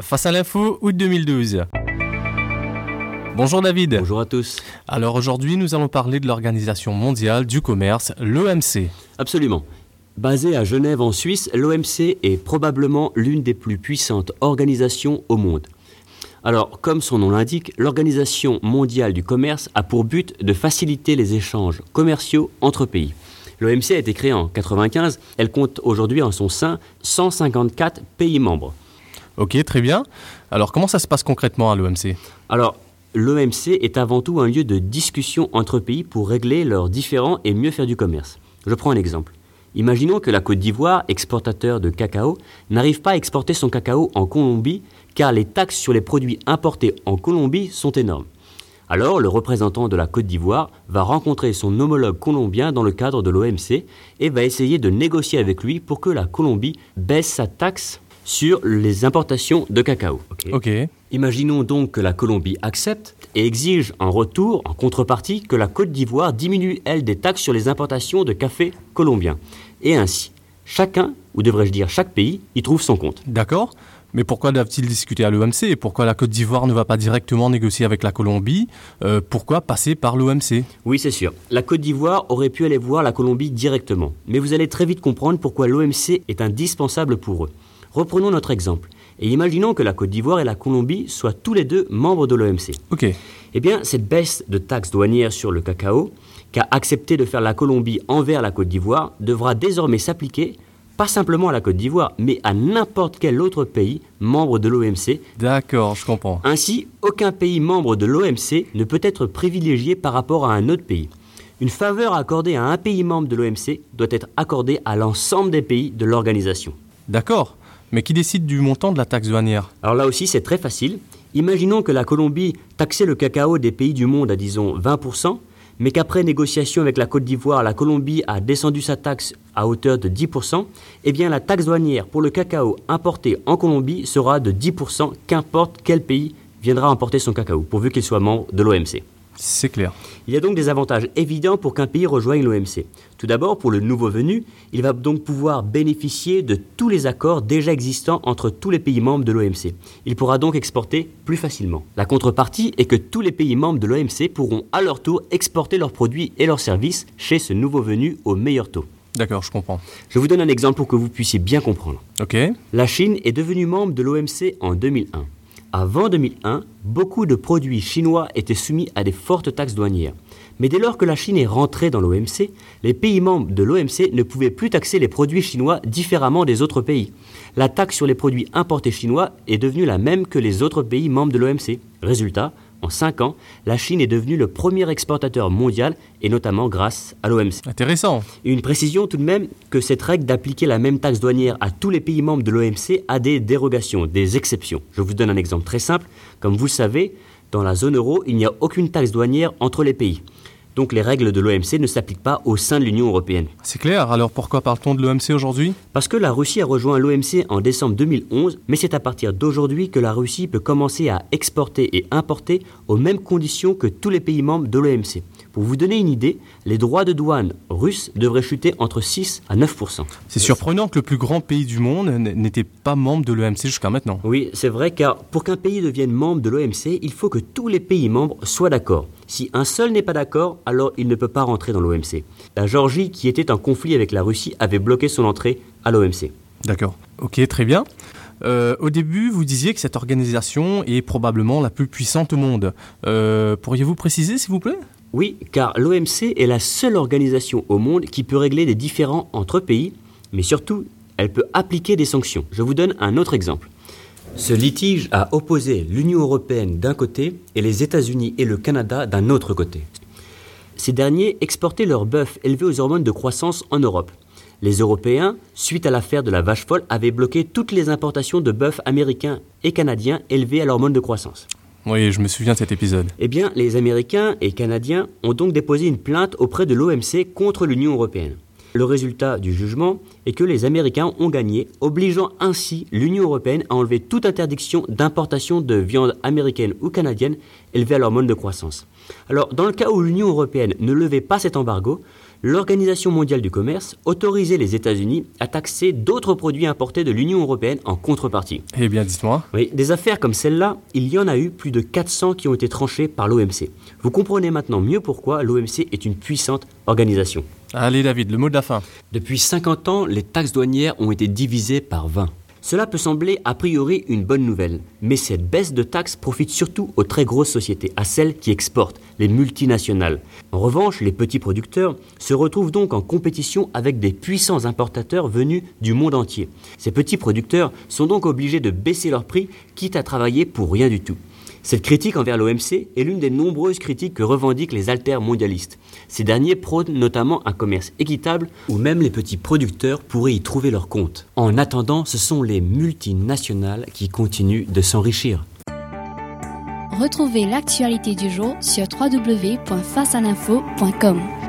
Face à l'info, août 2012. Bonjour David. Bonjour à tous. Alors aujourd'hui, nous allons parler de l'Organisation mondiale du commerce, l'OMC. Absolument. Basée à Genève en Suisse, l'OMC est probablement l'une des plus puissantes organisations au monde. Alors, comme son nom l'indique, l'Organisation mondiale du commerce a pour but de faciliter les échanges commerciaux entre pays. L'OMC a été créée en 1995, elle compte aujourd'hui en son sein 154 pays membres. Ok, très bien. Alors comment ça se passe concrètement à l'OMC Alors, l'OMC est avant tout un lieu de discussion entre pays pour régler leurs différends et mieux faire du commerce. Je prends un exemple. Imaginons que la Côte d'Ivoire, exportateur de cacao, n'arrive pas à exporter son cacao en Colombie car les taxes sur les produits importés en Colombie sont énormes. Alors, le représentant de la Côte d'Ivoire va rencontrer son homologue colombien dans le cadre de l'OMC et va essayer de négocier avec lui pour que la Colombie baisse sa taxe sur les importations de cacao. Ok. Imaginons donc que la Colombie accepte et exige en retour, en contrepartie, que la Côte d'Ivoire diminue, elle, des taxes sur les importations de café colombien. Et ainsi, chacun, ou devrais-je dire chaque pays, y trouve son compte. D'accord. Mais pourquoi doivent-ils discuter à l'OMC et pourquoi la Côte d'Ivoire ne va pas directement négocier avec la Colombie? Euh, Pourquoi passer par l'OMC Oui, c'est sûr. La Côte d'Ivoire aurait pu aller voir la Colombie directement. Mais vous allez très vite comprendre pourquoi l'OMC est indispensable pour eux. Reprenons notre exemple. Et imaginons que la Côte d'Ivoire et la Colombie soient tous les deux membres de l'OMC. Ok. Eh bien, cette baisse de taxes douanières sur le cacao qu'a accepté de faire la Colombie envers la Côte d'Ivoire devra désormais s'appliquer pas simplement à la Côte d'Ivoire, mais à n'importe quel autre pays membre de l'OMC. D'accord, je comprends. Ainsi, aucun pays membre de l'OMC ne peut être privilégié par rapport à un autre pays. Une faveur accordée à un pays membre de l'OMC doit être accordée à l'ensemble des pays de l'organisation. D'accord. Mais qui décide du montant de la taxe douanière? Alors là aussi, c'est très facile. Imaginons que la Colombie taxait le cacao des pays du monde à disons 20%, mais qu'après négociation avec la Côte d'Ivoire, la Colombie a descendu sa taxe à hauteur de 10%, eh bien la taxe douanière pour le cacao importé en Colombie sera de 10%, qu'importe quel pays viendra importer son cacao, pourvu qu'il soit membre de l'OMC. C'est clair. Il y a donc des avantages évidents pour qu'un pays rejoigne l'OMC. Tout d'abord, pour le nouveau venu, il va donc pouvoir bénéficier de tous les accords déjà existants entre tous les pays membres de l'OMC. Il pourra donc exporter plus facilement. La contrepartie est que tous les pays membres de l'OMC pourront à leur tour exporter leurs produits et leurs services chez ce nouveau venu au meilleur taux. D'accord, je comprends. Je vous donne un exemple pour que vous puissiez bien comprendre. Ok. La Chine est devenue membre de l'OMC en 2001. Avant 2001, beaucoup de produits chinois étaient soumis à des fortes taxes douanières. Mais dès lors que la Chine est rentrée dans l'OMC, les pays membres de l'OMC ne pouvaient plus taxer les produits chinois différemment des autres pays. La taxe sur les produits importés chinois est devenue la même que les autres pays membres de l'OMC. Résultat, en 5 ans, la Chine est devenue le premier exportateur mondial, et notamment grâce à l'OMC. Intéressant. Une précision tout de même que cette règle d'appliquer la même taxe douanière à tous les pays membres de l'OMC a des dérogations, des exceptions. Je vous donne un exemple très simple. Comme vous le savez, dans la zone euro, il n'y a aucune taxe douanière entre les pays. Donc les règles de l'OMC ne s'appliquent pas au sein de l'Union européenne. C'est clair. Alors pourquoi parle-t-on de l'OMC aujourd'hui? Parce que la Russie a rejoint l'OMC en décembre 2011, mais c'est à partir d'aujourd'hui que la Russie peut commencer à exporter et importer aux mêmes conditions que tous les pays membres de l'OMC. Pour vous donner une idée, les droits de douane russes devraient chuter entre 6 à 9% C'est surprenant que le plus grand pays du monde n'était pas membre de l'OMC jusqu'à maintenant. Oui, c'est vrai, car pour qu'un pays devienne membre de l'OMC, il faut que tous les pays membres soient d'accord. Si un seul n'est pas d'accord, alors il ne peut pas rentrer dans l'OMC. La Géorgie, qui était en conflit avec la Russie, avait bloqué son entrée à l'OMC. D'accord. Ok, très bien. Euh, au début, vous disiez que cette organisation est probablement la plus puissante au monde. Euh, Pourriez-vous préciser, s'il vous plaît? Oui, car l'OMC est la seule organisation au monde qui peut régler des différends entre pays, mais surtout, elle peut appliquer des sanctions. Je vous donne un autre exemple. Ce litige a opposé l'Union européenne d'un côté et les États-Unis et le Canada d'un autre côté. Ces derniers exportaient leur bœuf élevé aux hormones de croissance en Europe. Les Européens, suite à l'affaire de la vache folle, avaient bloqué toutes les importations de bœuf américains et canadiens élevés à l'hormone de croissance. Oui, je me souviens de cet épisode. Eh bien, les Américains et Canadiens ont donc déposé une plainte auprès de l'OMC contre l'Union européenne. Le résultat du jugement est que les Américains ont gagné, obligeant ainsi l'Union européenne à enlever toute interdiction d'importation de viande américaine ou canadienne élevée à leur mode de croissance. Alors, dans le cas où l'Union européenne ne levait pas cet embargo, l'Organisation mondiale du commerce autorisait les États-Unis à taxer d'autres produits importés de l'Union européenne en contrepartie. Eh bien, dites-moi. Oui, des affaires comme celle-là, il y en a eu plus de 400 qui ont été tranchées par l'OMC. Vous comprenez maintenant mieux pourquoi l'OMC est une puissante organisation. Allez, David, le mot de la fin. Depuis 50 ans, les taxes douanières ont été divisées par 20. Cela peut sembler a priori une bonne nouvelle, mais cette baisse de taxes profite surtout aux très grosses sociétés, à celles qui exportent, les multinationales. En revanche, les petits producteurs se retrouvent donc en compétition avec des puissants importateurs venus du monde entier. Ces petits producteurs sont donc obligés de baisser leurs prix, quitte à travailler pour rien du tout. Cette critique envers l'OMC est l'une des nombreuses critiques que revendiquent les mondialistes. Ces derniers prônent notamment un commerce équitable où même les petits producteurs pourraient y trouver leur compte. En attendant, ce sont les multinationales qui continuent de s'enrichir. Retrouvez l'actualité du jour sur www.facealinfo.com.